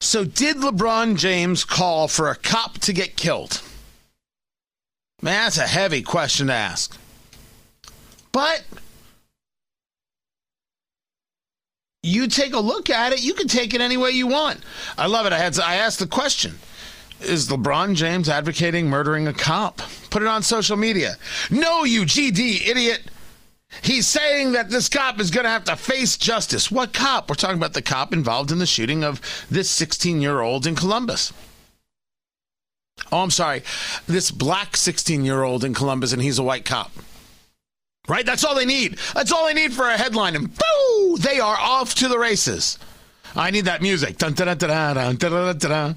So, did LeBron James call for a cop to get killed? Man, that's a heavy question to ask. But you take a look at it, you can take it any way you want. I love it. I had to, I asked the question. Is LeBron James advocating murdering a cop? Put it on social media. No, you GD idiot. He's saying that this cop is going to have to face justice. What cop? We're talking about the cop involved in the shooting of this 16 year old in Columbus. Oh, I'm sorry. This black 16 year old in Columbus, and he's a white cop. Right? That's all they need. That's all they need for a headline. And boo! They are off to the races. I need that music. Dun, dun, dun, dun, dun, dun, dun,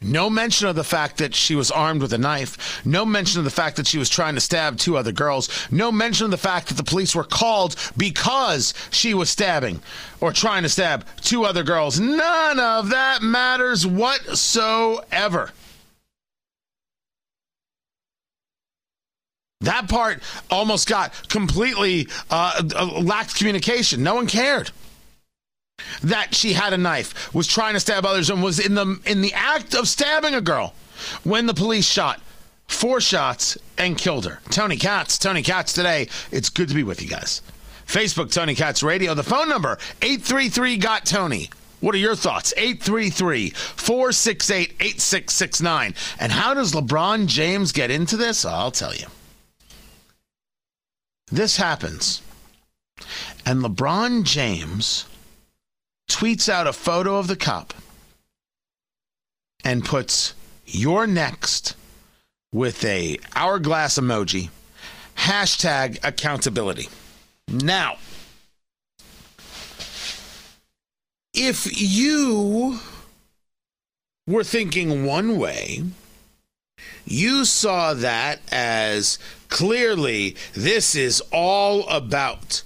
no mention of the fact that she was armed with a knife. No mention of the fact that she was trying to stab two other girls. No mention of the fact that the police were called because she was stabbing or trying to stab two other girls. None of that matters whatsoever. That part almost got completely uh, uh lacked communication. No one cared that she had a knife, was trying to stab others, and was in the in the act of stabbing a girl when the police shot four shots and killed her. Tony Katz, Tony Katz today. It's good to be with you guys. Facebook, Tony Katz Radio. The phone number, 833 Got Tony. What are your thoughts? 833 468 8669. And how does LeBron James get into this? I'll tell you. This happens. And LeBron James tweets out a photo of the cop and puts "You're next" with a hourglass emoji. Hashtag accountability. Now, if you were thinking one way, you saw that as clearly this is all about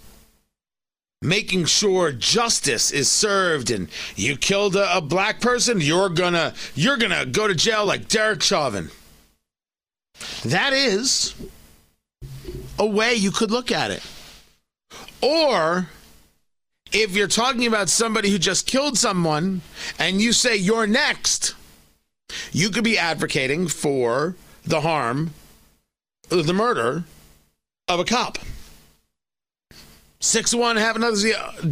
making sure justice is served and you killed a, a, black person you're gonna you're gonna go to jail like derek chauvin. That is a way you could look at it. Or if you're talking about somebody who just killed someone and you say you're next you could be advocating for the harm the murder of a cop six one, half another,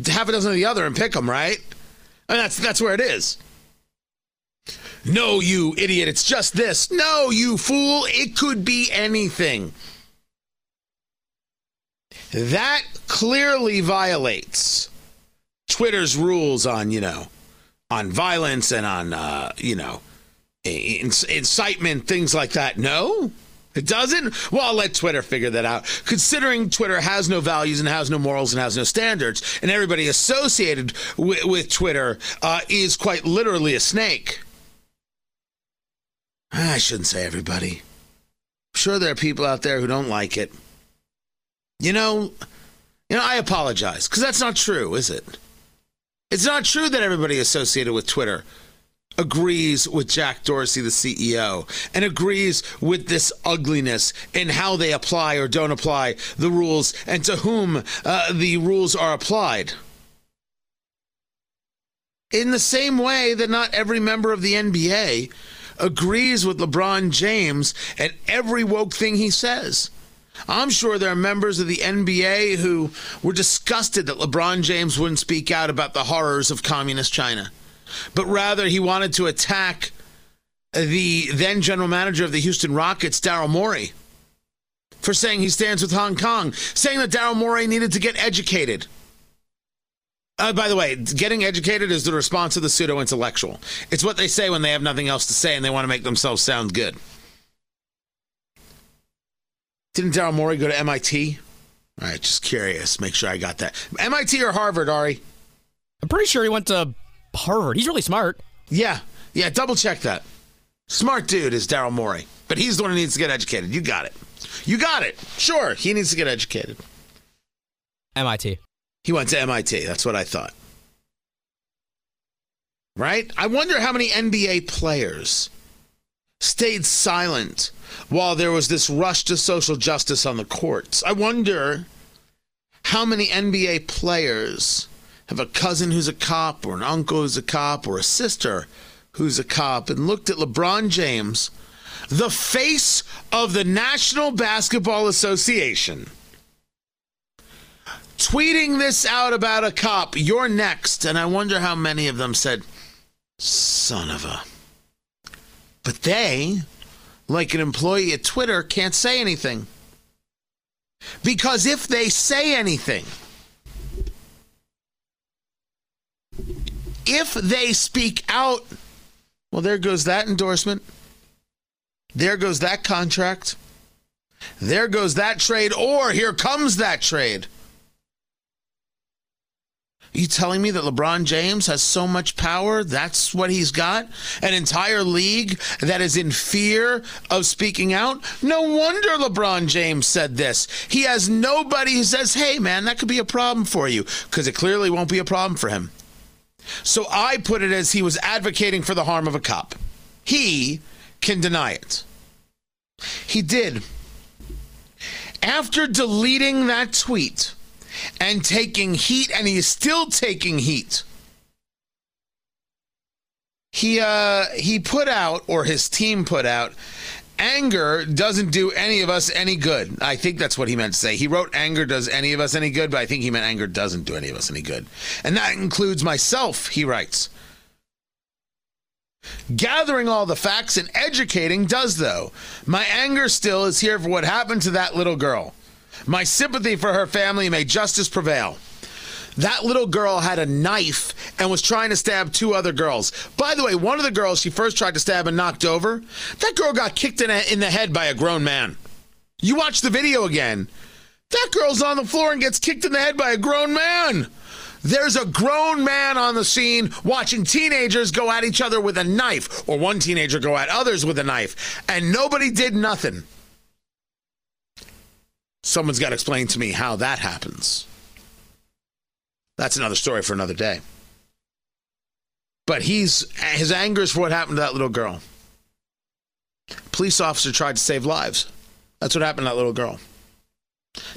half a dozen of the other, and pick them, right? And that's that's where it is. No, you idiot! It's just this. No, you fool! It could be anything. That clearly violates Twitter's rules on you know on violence and on uh, you know incitement, things like that. No. It doesn't? Well, I'll let Twitter figure that out. Considering Twitter has no values and has no morals and has no standards, and everybody associated with, with Twitter uh, is quite literally a snake. I shouldn't say everybody. I'm sure there are people out there who don't like it. You know, you know, I apologize because that's not true, is it? It's not true that everybody associated with Twitter agrees with Jack Dorsey, the CEO, and agrees with this ugliness in how they apply or don't apply the rules and to whom uh, the rules are applied. In the same way that not every member of the NBA agrees with LeBron James and every woke thing he says. I'm sure there are members of the NBA who were disgusted that LeBron James wouldn't speak out about the horrors of communist China but rather he wanted to attack the then general manager of the Houston Rockets, Daryl Morey, for saying he stands with Hong Kong, saying that Daryl Morey needed to get educated. Uh, by the way, getting educated is the response of the pseudo intellectual. It's what they say when they have nothing else to say and they want to make themselves sound good. Didn't Daryl Morey go to MIT? All right, just curious. Make sure I got that. MIT or Harvard, Ari? I'm pretty sure he went to Harvard. He's really smart. Yeah, yeah. Double check that. Smart dude is Daryl Morey, but he's the one who needs to get educated. You got it. You got it. Sure, he needs to get educated. MIT. He went to MIT. That's what I thought. Right? I wonder how many NBA players stayed silent while there was this rush to social justice on the courts. I wonder how many NBA players have a cousin who's a cop, or an uncle who's a cop, or a sister who's a cop, and looked at LeBron James, the face of the National Basketball Association, tweeting this out about a cop, you're next. And I wonder how many of them said, son of a. But they, like an employee at Twitter, can't say anything. Because if they say anything, if they speak out, well, there goes that endorsement. There goes that contract. There goes that trade, or here comes that trade. Are you telling me that LeBron James has so much power? That's what he's got? An entire league that is in fear of speaking out? No wonder LeBron James said this. He has nobody who says, hey, man, that could be a problem for you, because it clearly won't be a problem for him. So I put it as he was advocating for the harm of a cop. He can deny it. He did. After deleting that tweet and taking heat, and he is still taking heat. He uh he put out, or his team put out, anger doesn't do any of us any good. I think that's what he meant to say. He wrote anger does any of us any good, but I think he meant anger doesn't do any of us any good. And that includes myself, he writes. Gathering all the facts and educating does, though. My anger still is here for what happened to that little girl. My sympathy for her family may justice prevail. That little girl had a knife and was trying to stab two other girls. By the way, one of the girls she first tried to stab and knocked over, that girl got kicked in, a, in the head by a grown man. You watch the video again. That girl's on the floor and gets kicked in the head by a grown man. There's a grown man on the scene watching teenagers go at each other with a knife, or one teenager go at others with a knife, and nobody did nothing. Someone's got to explain to me how that happens. That's another story for another day. But he's his anger is for what happened to that little girl. Police officer tried to save lives. That's what happened to that little girl.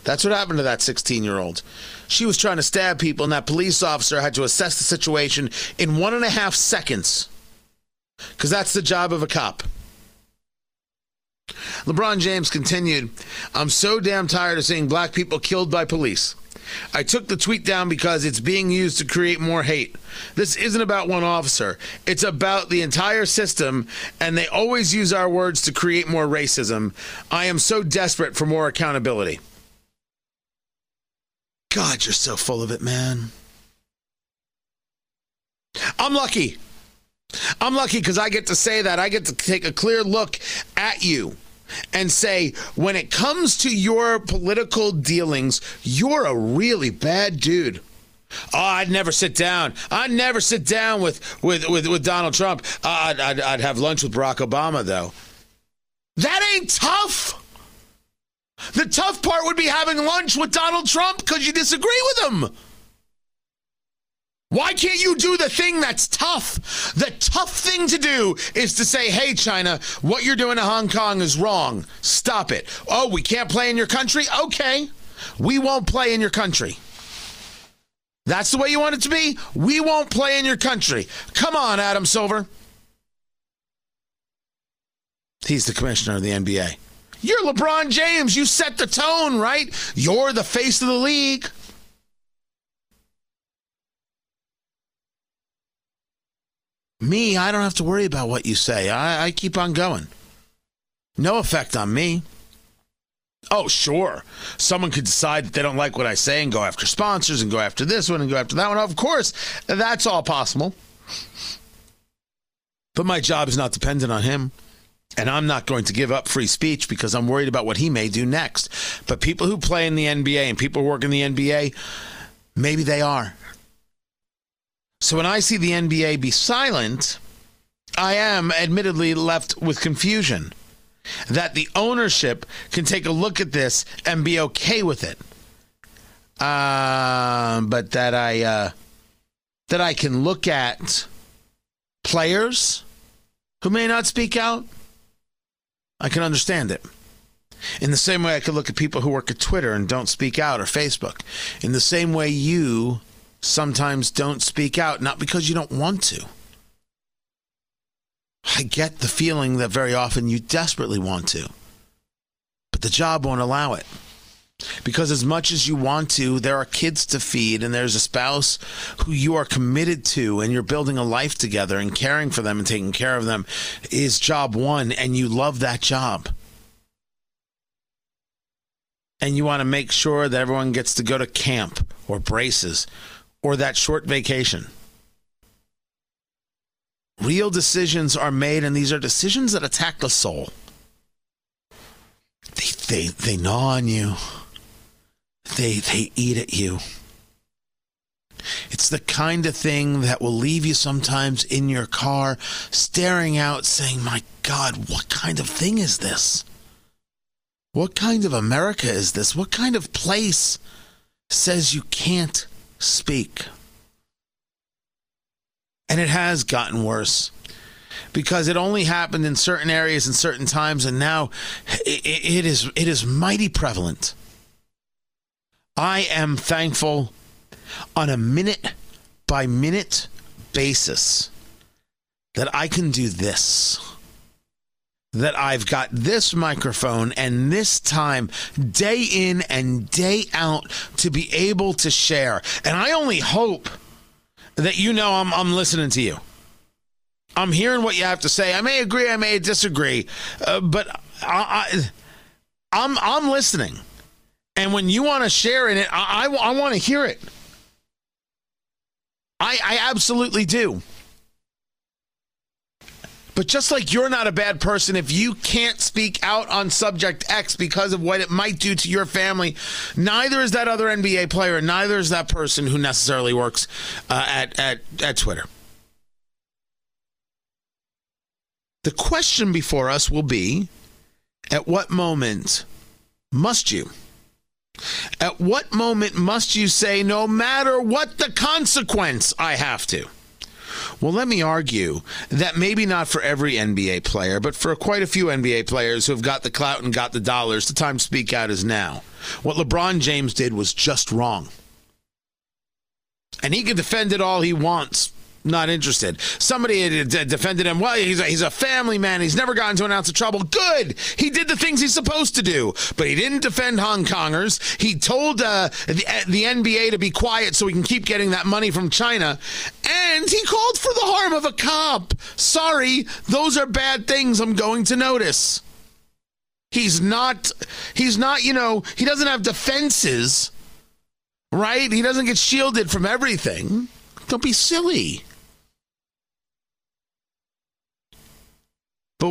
That's what happened to that 16 year old. She was trying to stab people, and that police officer had to assess the situation in one and a half seconds. Because that's the job of a cop. LeBron James continued, I'm so damn tired of seeing black people killed by police. I took the tweet down because it's being used to create more hate. This isn't about one officer, it's about the entire system, and they always use our words to create more racism. I am so desperate for more accountability. God, you're so full of it, man. I'm lucky. I'm lucky because I get to say that. I get to take a clear look at you and say, when it comes to your political dealings, you're a really bad dude. Oh, I'd never sit down. I'd never sit down with with with, with Donald Trump. Uh, I'd, I'd I'd have lunch with Barack Obama though. That ain't tough. The tough part would be having lunch with Donald Trump because you disagree with him. Why can't you do the thing that's tough? The tough thing to do is to say, hey, China, what you're doing to Hong Kong is wrong. Stop it. Oh, we can't play in your country? Okay. We won't play in your country. That's the way you want it to be? We won't play in your country. Come on, Adam Silver. He's the commissioner of the NBA. You're LeBron James. You set the tone, right? You're the face of the league. Me, I don't have to worry about what you say. I, I keep on going. No effect on me. Oh, sure. Someone could decide that they don't like what I say and go after sponsors and go after this one and go after that one. Of course, that's all possible. But my job is not dependent on him. And I'm not going to give up free speech because I'm worried about what he may do next. But people who play in the NBA and people who work in the NBA, maybe they are. So when I see the NBA be silent, I am admittedly left with confusion that the ownership can take a look at this and be okay with it. Uh, but that I uh, that I can look at players who may not speak out, I can understand it. In the same way I could look at people who work at Twitter and don't speak out or Facebook. In the same way you sometimes don't speak out, not because you don't want to. I get the feeling that very often you desperately want to, but the job won't allow it. Because as much as you want to, there are kids to feed, and there's a spouse who you are committed to, and you're building a life together and caring for them and taking care of them is job one, and you love that job. And you want to make sure that everyone gets to go to camp or braces or that short vacation. Real decisions are made, and these are decisions that attack the soul. They, they, they gnaw on you they they eat at you. It's the kind of thing that will leave you sometimes in your car staring out saying, "My god, what kind of thing is this? What kind of America is this? What kind of place says you can't speak?" And it has gotten worse because it only happened in certain areas and certain times and now it, it is it is mighty prevalent I am thankful on a minute by minute basis that I can do this. That I've got this microphone and this time, day in and day out, to be able to share. And I only hope that you know I'm, I'm listening to you. I'm hearing what you have to say. I may agree, I may disagree, uh, but I, I, I'm I'm listening. And when you want to share in it, I, I, I want to hear it. I, I absolutely do. But just like you're not a bad person if you can't speak out on subject X because of what it might do to your family, neither is that other NBA player, neither is that person who necessarily works uh, at, at, at Twitter. The question before us will be at what moment must you? At what moment must you say, no matter what the consequence, I have to? Well, let me argue that maybe not for every NBA player, but for quite a few NBA players who have got the clout and got the dollars, the time to speak out is now. What LeBron James did was just wrong. And he can defend it all he wants not interested. Somebody defended him. Well, he's a, he's a family man. He's never gotten to an ounce of trouble. Good. He did the things he's supposed to do, but he didn't defend Hong Kongers. He told uh, the, the NBA to be quiet so he can keep getting that money from China. And he called for the harm of a cop. Sorry, those are bad things I'm going to notice. He's not, he's not, you know, he doesn't have defenses, right? He doesn't get shielded from everything. Don't be silly.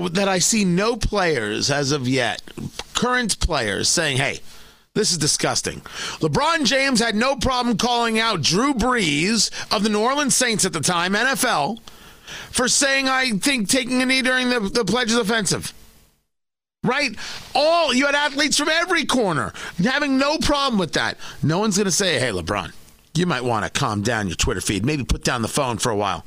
But that I see no players as of yet, current players, saying, hey, this is disgusting. LeBron James had no problem calling out Drew Brees of the New Orleans Saints at the time, NFL, for saying, I think taking a knee during the, the pledge is offensive. Right? All you had athletes from every corner having no problem with that. No one's going to say, hey, LeBron, you might want to calm down your Twitter feed. Maybe put down the phone for a while.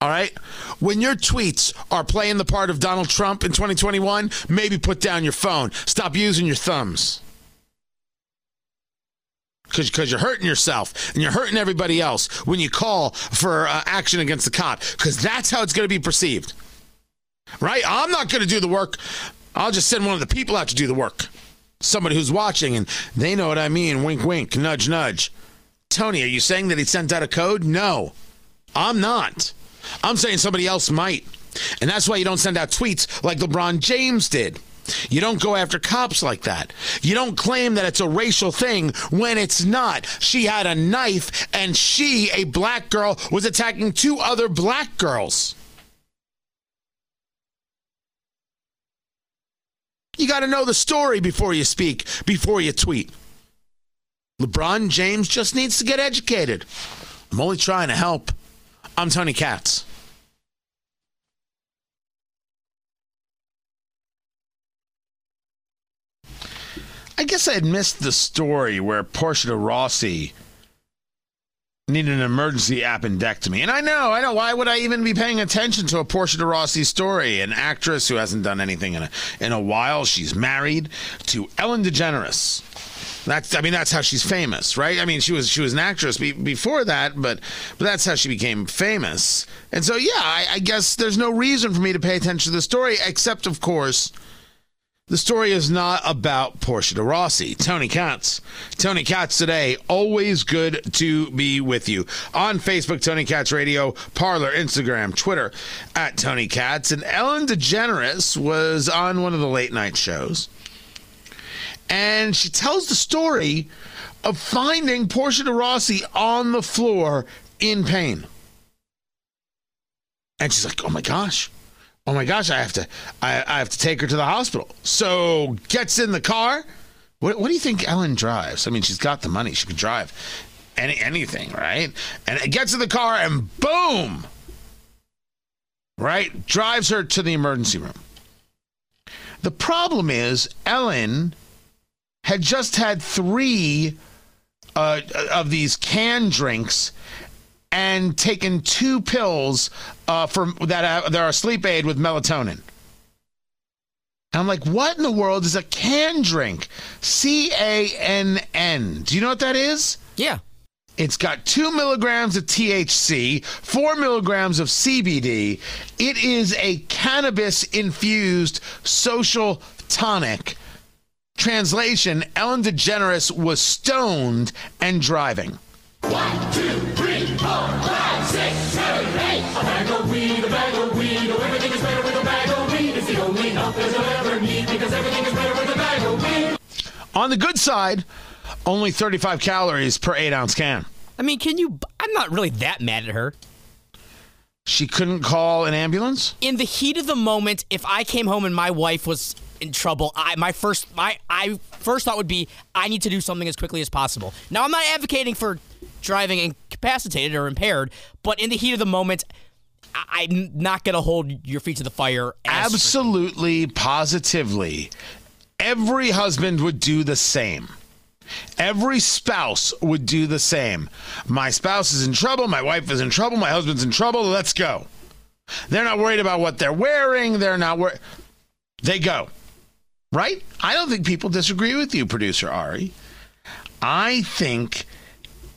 All right. When your tweets are playing the part of Donald Trump in 2021, maybe put down your phone. Stop using your thumbs. Because you're hurting yourself and you're hurting everybody else when you call for uh, action against the cop. Because that's how it's going to be perceived. Right? I'm not going to do the work. I'll just send one of the people out to do the work. Somebody who's watching and they know what I mean. Wink, wink, nudge, nudge. Tony, are you saying that he sent out a code? No, I'm not. I'm saying somebody else might. And that's why you don't send out tweets like LeBron James did. You don't go after cops like that. You don't claim that it's a racial thing when it's not. She had a knife and she, a black girl, was attacking two other black girls. You got to know the story before you speak, before you tweet. LeBron James just needs to get educated. I'm only trying to help. I'm Tony Katz. I guess I had missed the story where Portia de Rossi needed an emergency appendectomy. And I know, I know. Why would I even be paying attention to a Portia de Rossi story? An actress who hasn't done anything in a, in a while. She's married to Ellen DeGeneres. That's I mean that's how she's famous, right? I mean she was she was an actress be, before that, but but that's how she became famous. And so yeah, I, I guess there's no reason for me to pay attention to the story, except of course. The story is not about Portia de Rossi. Tony Katz. Tony Katz today. Always good to be with you. On Facebook, Tony Katz Radio, Parler, Instagram, Twitter, at Tony Katz. And Ellen DeGeneres was on one of the late night shows and she tells the story of finding Portia de Rossi on the floor in pain. And she's like, "Oh my gosh, oh my gosh, I have to, I, I have to take her to the hospital." So gets in the car. What, what do you think Ellen drives? I mean, she's got the money; she could drive any anything, right? And it gets in the car, and boom, right, drives her to the emergency room. The problem is Ellen had just had three uh, of these Cann drinks and taken two pills uh, for that, uh, that are sleep aid with melatonin. And I'm like, what in the world is a Cann drink? C A N N. Do you know what that is? Yeah. It's got two milligrams of THC, four milligrams of CBD. It is a cannabis infused social tonic Translation Ellen DeGeneres was stoned and driving. One, two, three, four, five, six, seven, eight. A bag of weed, a bag of weed. Oh, everything is better with a bag of weed. It's the only help that you'll ever need because everything is better with a bag of weed. On the good side, only 35 calories per eight ounce can. I mean, can you? I'm not really that mad at her. She couldn't call an ambulance? In the heat of the moment, if I came home and my wife was in trouble, I my first my I first thought would be I need to do something as quickly as possible. Now I'm not advocating for driving incapacitated or impaired, but in the heat of the moment, I, am not going to hold your feet to the fire. Absolutely, positively, every husband would do the same. Every spouse would do the same. My spouse is in trouble. My wife is in trouble. My husband's in trouble. Let's go. They're not worried about what they're wearing. They're not worried. They go. Right? I don't think people disagree with you, producer Ari. I think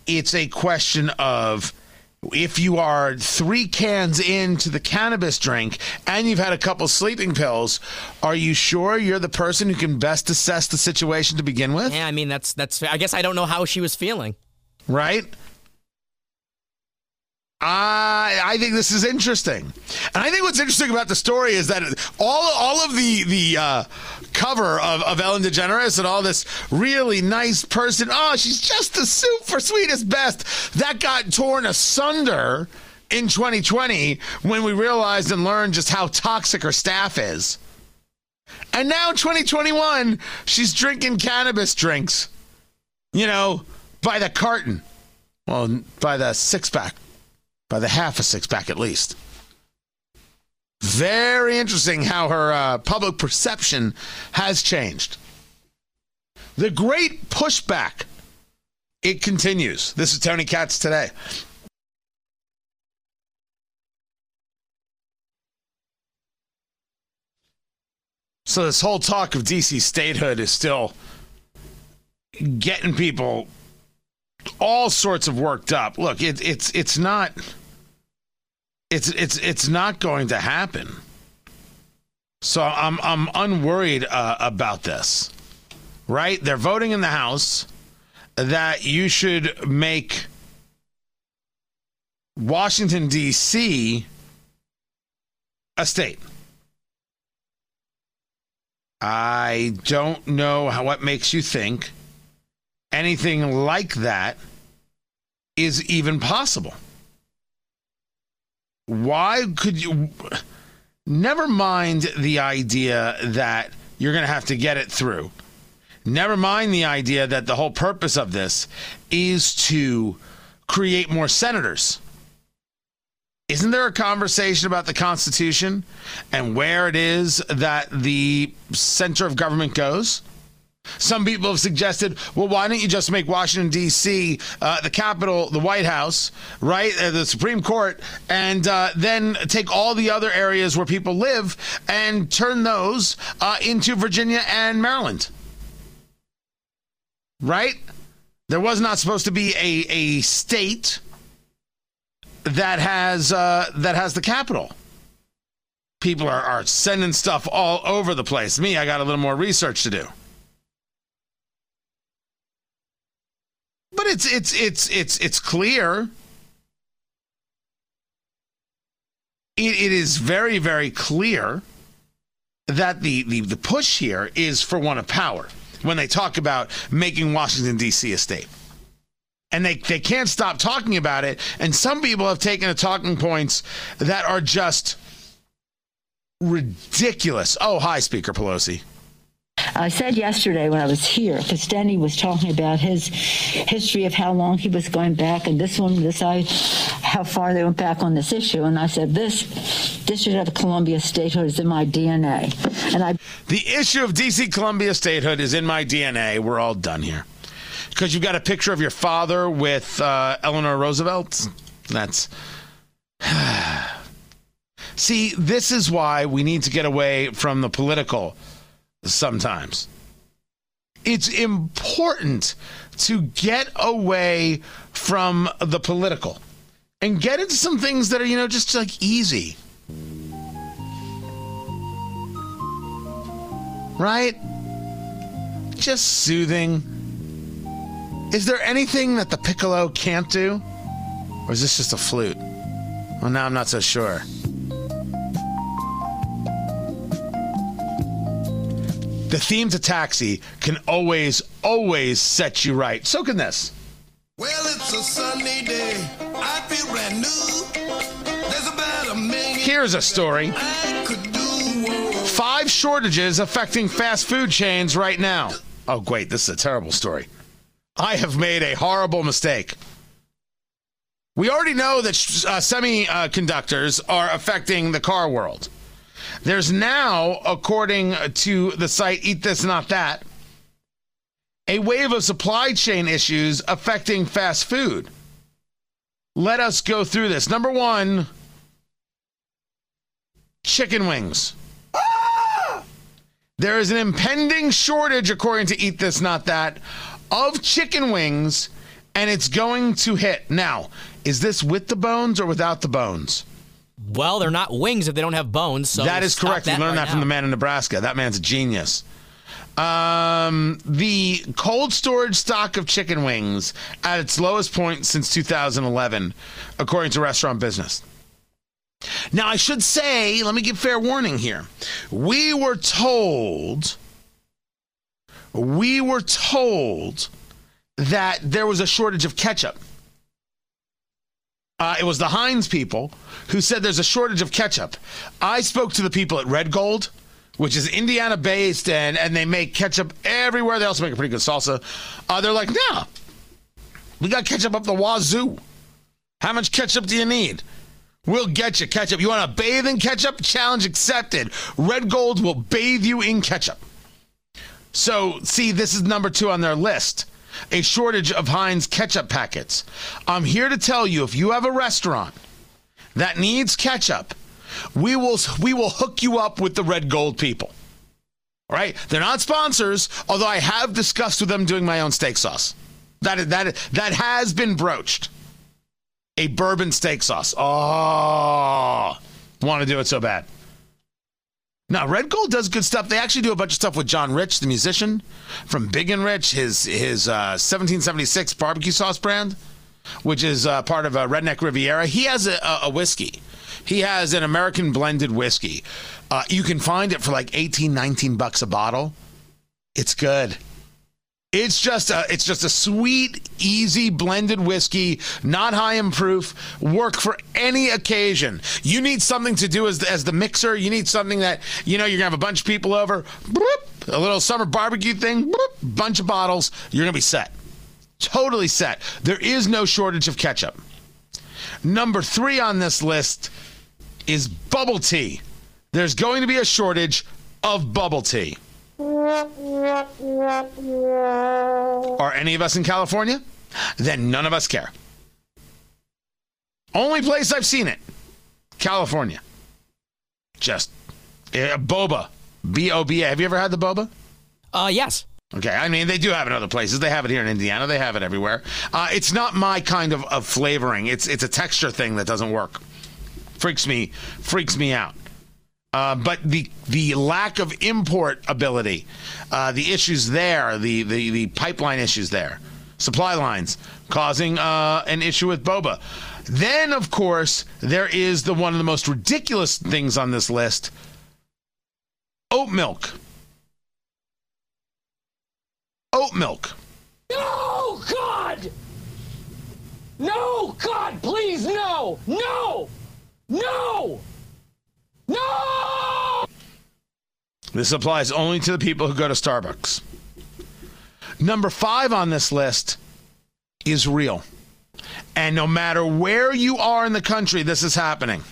it's a question of if you are three cans into the cannabis drink and you've had a couple sleeping pills, are you sure you're the person who can best assess the situation to begin with? Yeah, I mean that's that's. I guess I don't know how she was feeling. Right. I I think this is interesting, and I think what's interesting about the story is that all all of the the uh, cover of, of Ellen DeGeneres and all this really nice person. Oh, she's just the super sweetest best. That got torn asunder in 2020 when we realized and learned just how toxic her staff is. And now 2021, she's drinking cannabis drinks. You know, by the carton. Well, by the six pack by the half a six pack at least. Very interesting how her uh, public perception has changed. The great pushback. It continues. This is Tony Katz today. So, this whole talk of DC statehood is still getting people all sorts of worked up. Look, it, it's it's not it's it's it's not going to happen. So I'm I'm unworried uh, about this. Right? They're voting in the House that you should make Washington D.C. a state. I don't know how what makes you think anything like that is even possible. Why could you? Never mind the idea that you're going to have to get it through. Never mind the idea that the whole purpose of this is to create more senators. Isn't there a conversation about the Constitution and where it is that the center of government goes? Some people have suggested, well, why don't you just make Washington, D.C., uh, the capital, the White House, right, uh, the Supreme Court, and uh, then take all the other areas where people live and turn those uh, into Virginia and Maryland? right? There was not supposed to be a, a state that has uh, that has the capital. People are, are sending stuff all over the place. Me, I got a little more research to do. But it's it's it's it's it's clear. It, it is very very clear that the, the the push here is for one of power when they talk about making Washington D.C. a state. And they, they can't stop talking about it. And some people have taken the talking points that are just ridiculous. Oh, hi, Speaker Pelosi. I said yesterday when I was here, because Steny was talking about his history of how long he was going back, and this one, this I, how far they went back on this issue, and I said this District of Columbia statehood is in my DNA, and I. The issue of DC Columbia statehood is in my DNA. We're all done here, because you've got a picture of your father with uh, Eleanor Roosevelt. That's. See, this is why we need to get away from the political sometimes. It's important to get away from the political and get into some things that are, you know, just like easy. Right? Just soothing. Is there anything that the piccolo can't do? Or is this just a flute? Well, now I'm not so sure. The theme to Taxi can always, always set you right. So can this. Well, it's a sunny day. I feel brand new. There's about a million Here's a story I could do. five shortages affecting fast food chains right now. Oh, wait, this is a terrible story. I have made a horrible mistake. We already know that uh, semiconductors are affecting the car world. There's now, according to the site Eat This Not That, a wave of supply chain issues affecting fast food. Let us go through this. Number one, chicken wings. There is an impending shortage, according to Eat This Not That, of chicken wings, and it's going to hit. Now, is this with the bones or without the bones? Well, they're not wings if they don't have bones. So that is correct. we learned right that from now. the man in Nebraska. That man's a genius. Um, the cold storage stock of chicken wings at its lowest point since 2011, according to Restaurant Business. Now, I should say, let me give fair warning here. We were told, we were told that there was a shortage of ketchup. Uh, it was the Heinz people who said there's a shortage of ketchup. I spoke to the people at Red Gold, which is Indiana based, and, and they make ketchup everywhere. They also make a pretty good salsa. Uh, they're like, nah, we got ketchup up the wazoo. How much ketchup do you need? We'll get you ketchup. You want to bathe in ketchup? Challenge accepted. Red Gold will bathe you in ketchup. So, see, this is number two on their list a shortage of Heinz ketchup packets. I'm here to tell you if you have a restaurant that needs ketchup, we will we will hook you up with the Red Gold people. All right? They're not sponsors, although I have discussed with them doing my own steak sauce. That that that has been broached. A bourbon steak sauce. Oh, want to do it so bad. Now, Red Gold does good stuff. They actually do a bunch of stuff with John Rich, the musician from Big and Rich, his his uh, 1776 barbecue sauce brand, which is uh, part of uh, Redneck Riviera. He has a, a, a whiskey. He has an American blended whiskey. Uh, you can find it for like 18, 19 bucks a bottle. It's good. It's just a it's just a sweet, easy blended whiskey, not high in proof, work for any occasion. You need something to do as the, as the mixer. You need something that you know you're gonna have a bunch of people over, bloop, a little summer barbecue thing, bloop, bunch of bottles. You're gonna be set, totally set. There is no shortage of ketchup. Number three on this list is bubble tea. There's going to be a shortage of bubble tea. Are any of us in California? Then none of us care. Only place I've seen it, California. Just uh, boba, B O B A. Have you ever had the boba? Uh, yes. Okay, I mean they do have it in other places. They have it here in Indiana. They have it everywhere. Uh, it's not my kind of, of flavoring. It's it's a texture thing that doesn't work. Freaks me freaks me out. Uh, but the the lack of import ability, uh, the issues there, the, the the pipeline issues there, supply lines causing uh, an issue with boba. Then, of course, there is the one of the most ridiculous things on this list: oat milk. Oat milk. No, God! No, God, please, no! No! No! No! This applies only to the people who go to Starbucks. Number five on this list is real. And no matter where you are in the country, this is happening.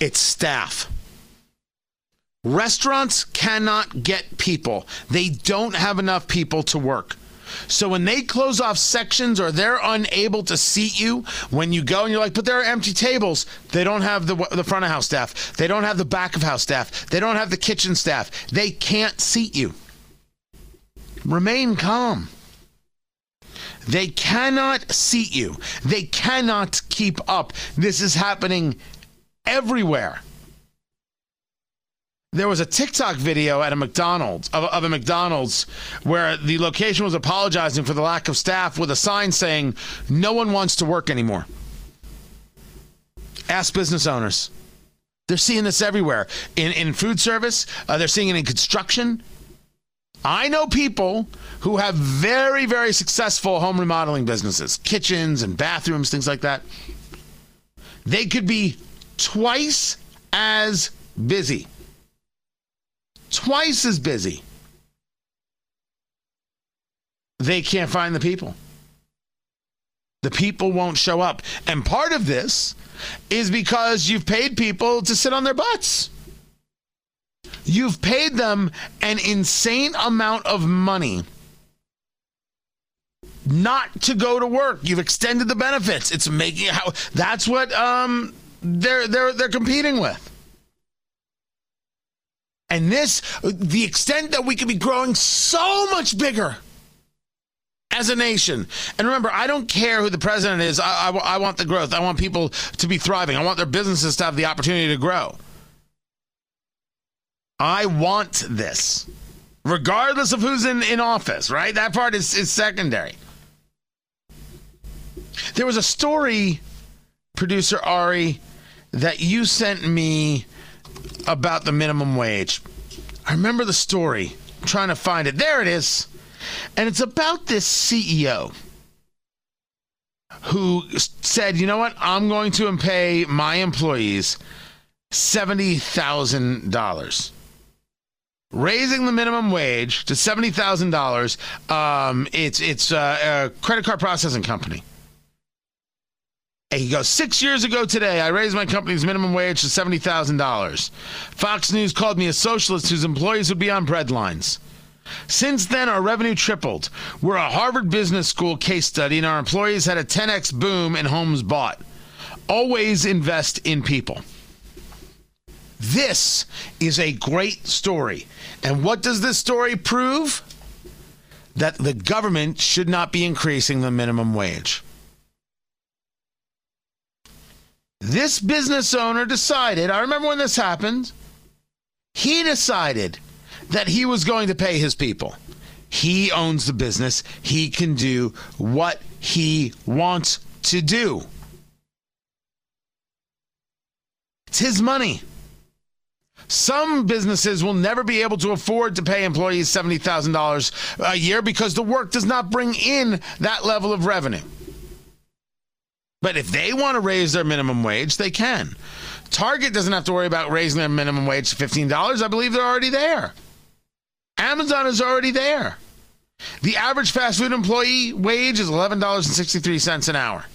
It's staff. Restaurants cannot get people, they don't have enough people to work. So when they close off sections or they're unable to seat you when you go and you're like, but there are empty tables. They don't have the the front of house staff. They don't have the back of house staff. They don't have the kitchen staff. They can't seat you. Remain calm. They cannot seat you. They cannot keep up. This is happening everywhere there was a TikTok video at a McDonald's of, of, a McDonald's where the location was apologizing for the lack of staff with a sign saying no one wants to work anymore. Ask business owners. They're seeing this everywhere in in food service. Uh, they're seeing it in construction. I know people who have very very successful home remodeling businesses, kitchens and bathrooms, things like that. They could be twice as busy twice as busy. They can't find the people. The people won't show up. And part of this is because you've paid people to sit on their butts. You've paid them an insane amount of money not to go to work. You've extended the benefits. It's making how that's what um they're they're they're competing with. And this, the extent that we could be growing so much bigger as a nation. And remember, I don't care who the president is. I, I, I, want the growth. I want people to be thriving. I want their businesses to have the opportunity to grow. I want this, regardless of who's in, in office, right? That part is, is secondary. There was a story, producer Ari, that you sent me about the minimum wage. I remember the story. I'm trying to find it. There it is. And it's about this CEO who said, you know what? I'm going to pay my employees $70,000. Raising the minimum wage to $70,000. Um, it's it's a, a credit card processing company. He goes, Six years ago today, I raised my company's minimum wage to $70,000. Fox News called me a socialist whose employees would be on breadlines. Since then, our revenue tripled. We're a Harvard Business School case study, and our employees had a 10x boom in homes bought. Always invest in people. This is a great story. And what does this story prove? That the government should not be increasing the minimum wage. This business owner decided, I remember when this happened, he decided that he was going to pay his people. He owns the business, he can do what he wants to do. It's his money. Some businesses will never be able to afford to pay employees $70,000 a year because the work does not bring in that level of revenue. But if they want to raise their minimum wage, they can. Target doesn't have to worry about raising their minimum wage to $15. I believe they're already there. Amazon is already there. The average fast food employee wage is $11.63 an hour.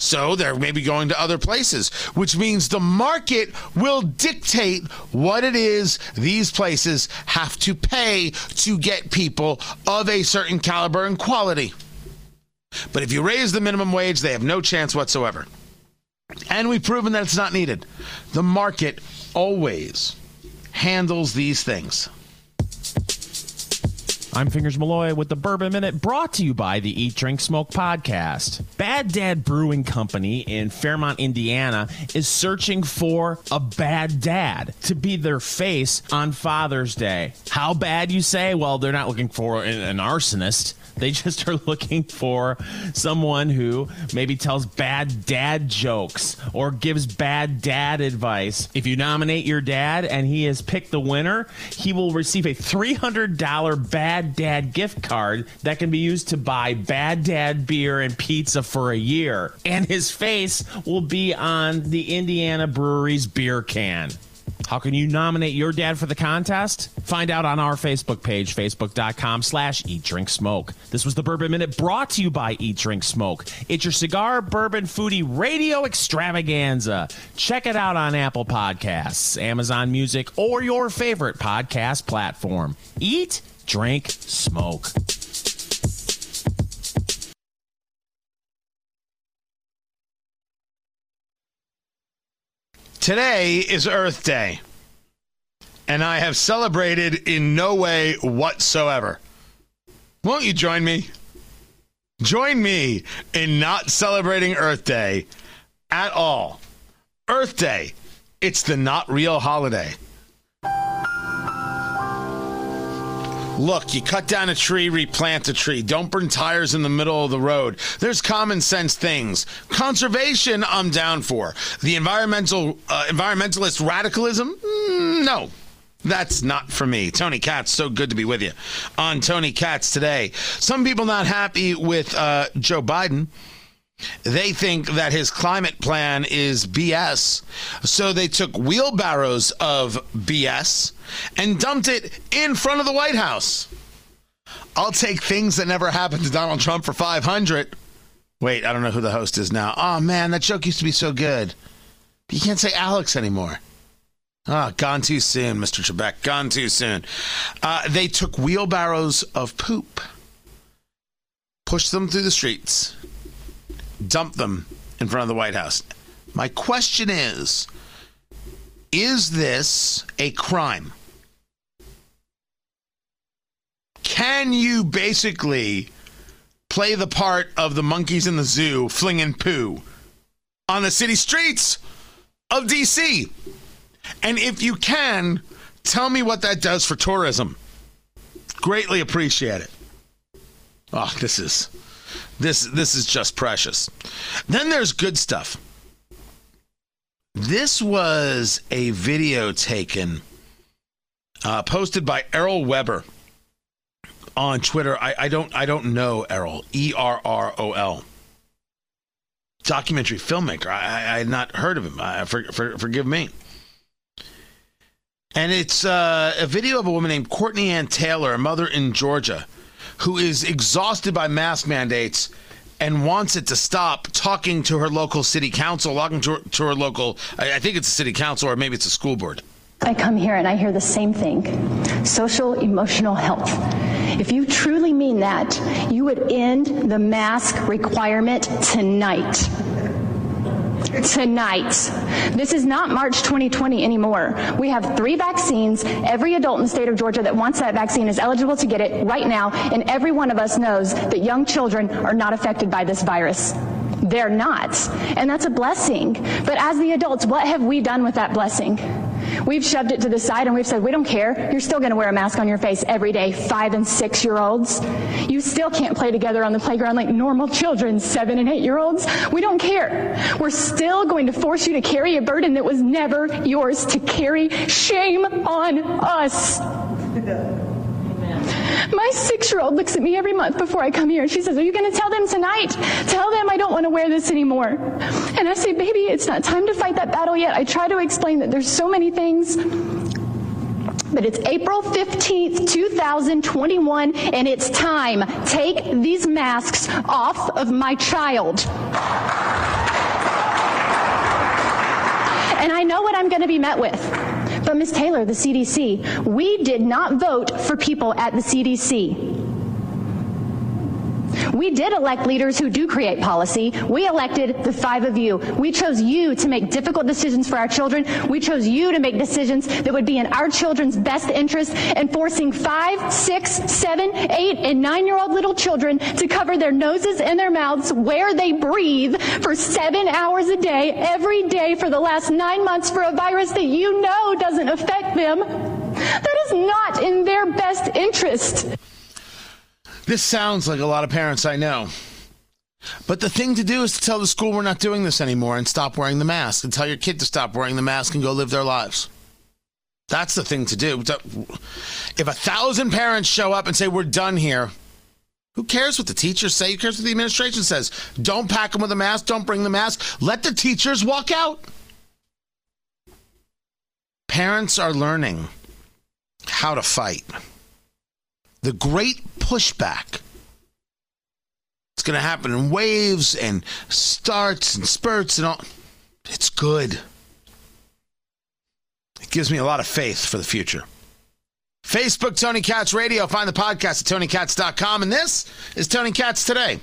So they're maybe going to other places, which means the market will dictate what it is these places have to pay to get people of a certain caliber and quality. But if you raise the minimum wage, they have no chance whatsoever. And we've proven that it's not needed. The market always handles these things. I'm Fingers Malloy with the Bourbon Minute brought to you by the Eat, Drink, Smoke podcast. Bad Dad Brewing Company in Fairmount, Indiana is searching for a bad dad to be their face on Father's Day. How bad, you say? Well, they're not looking for an, an arsonist. They just are looking for someone who maybe tells bad dad jokes or gives bad dad advice. If you nominate your dad and he has picked the winner, he will receive a $300 bad dad gift card that can be used to buy bad dad beer and pizza for a year. And his face will be on the Indiana Brewery's beer can. How can you nominate your dad for the contest? Find out on our Facebook page, facebook.com slash eat drink smoke. This was the Bourbon Minute brought to you by Eat Drink Smoke. It's your cigar bourbon foodie radio extravaganza. Check it out on Apple Podcasts, Amazon Music, or your favorite podcast platform. Eat, drink, smoke. Today is Earth Day, and I have celebrated in no way whatsoever. Won't you join me? Join me in not celebrating Earth Day at all. Earth Day, it's the not real holiday. Look, you cut down a tree, replant a tree. Don't burn tires in the middle of the road. There's common sense things. Conservation, I'm down for. The environmental uh, environmentalist radicalism, mm, no. That's not for me. Tony Katz, so good to be with you on Tony Katz today. Some people not happy with uh, Joe Biden. They think that his climate plan is BS. So they took wheelbarrows of BS and dumped it in front of the White House. I'll take things that never happened to Donald Trump for 500. Wait, I don't know who the host is now. Oh man, that joke used to be so good. You can't say Alex anymore. Ah, oh, gone too soon, Mr. Trebek. Gone too soon. Uh, they took wheelbarrows of poop, pushed them through the streets, dump them in front of the White House. My question is Is this a crime? Can you basically play the part of the monkeys in the zoo flinging poo on the city streets of DC? And if you can, tell me what that does for tourism. Greatly appreciate it. Oh, this is this this is just precious. Then there's good stuff. This was a video taken, uh, posted by Errol Webber on Twitter. I, I don't I don't know Errol E R R O L. Documentary filmmaker. I, I, had not heard of him. I, for, for, forgive me. And it's uh, a video of a woman named Courtney Ann Taylor, a mother in Georgia, who is exhausted by mask mandates and wants it to stop talking to her local city council, talking to her, to her local, I, I think it's a city council or maybe it's a school board. I come here and I hear the same thing social emotional health. If you truly mean that, you would end the mask requirement tonight tonight. This is not March 2020 anymore. We have three vaccines. Every adult in the state of Georgia that wants that vaccine is eligible to get it right now, and every one of us knows that young children are not affected by this virus. They're not. And that's a blessing. But as the adults, what have we done with that blessing? We've shoved it to the side and we've said, we don't care. You're still going to wear a mask on your face every day, five and six year olds. You still can't play together on the playground like normal children, seven and eight year olds. We don't care. We're still going to force you to carry a burden that was never yours to carry. Shame on us. My six year old looks at me every month before I come here and she says, Are you going to tell them tonight? Tell them I don't want to wear this anymore. And I say, Baby, it's not time to fight that battle yet. I try to explain that there's so many things. But it's April 15th, 2021, and it's time. Take these masks off of my child. And I know what I'm going to be met with. But Ms. Taylor, the CDC, we did not vote for people at the CDC. We did elect leaders who do create policy. We elected the five of you. We chose you to make difficult decisions for our children. We chose you to make decisions that would be in our children's best interest and forcing five, six, seven, eight, and nine year old little children to cover their noses and their mouths where they breathe for seven hours a day, every day for the last nine months for a virus that you know doesn't affect them. That is not in their best interest. This sounds like a lot of parents I know. But the thing to do is to tell the school we're not doing this anymore and stop wearing the mask and tell your kid to stop wearing the mask and go live their lives. That's the thing to do. If a thousand parents show up and say, We're done here, who cares what the teachers say? Who cares what the administration says? Don't pack them with a mask. Don't bring the mask. Let the teachers walk out. Parents are learning how to fight. The great pushback. It's going to happen in waves and starts and spurts and all. It's good. It gives me a lot of faith for the future. Facebook, Tony Katz Radio. Find the podcast at TonyKatz.com. And this is Tony Katz Today.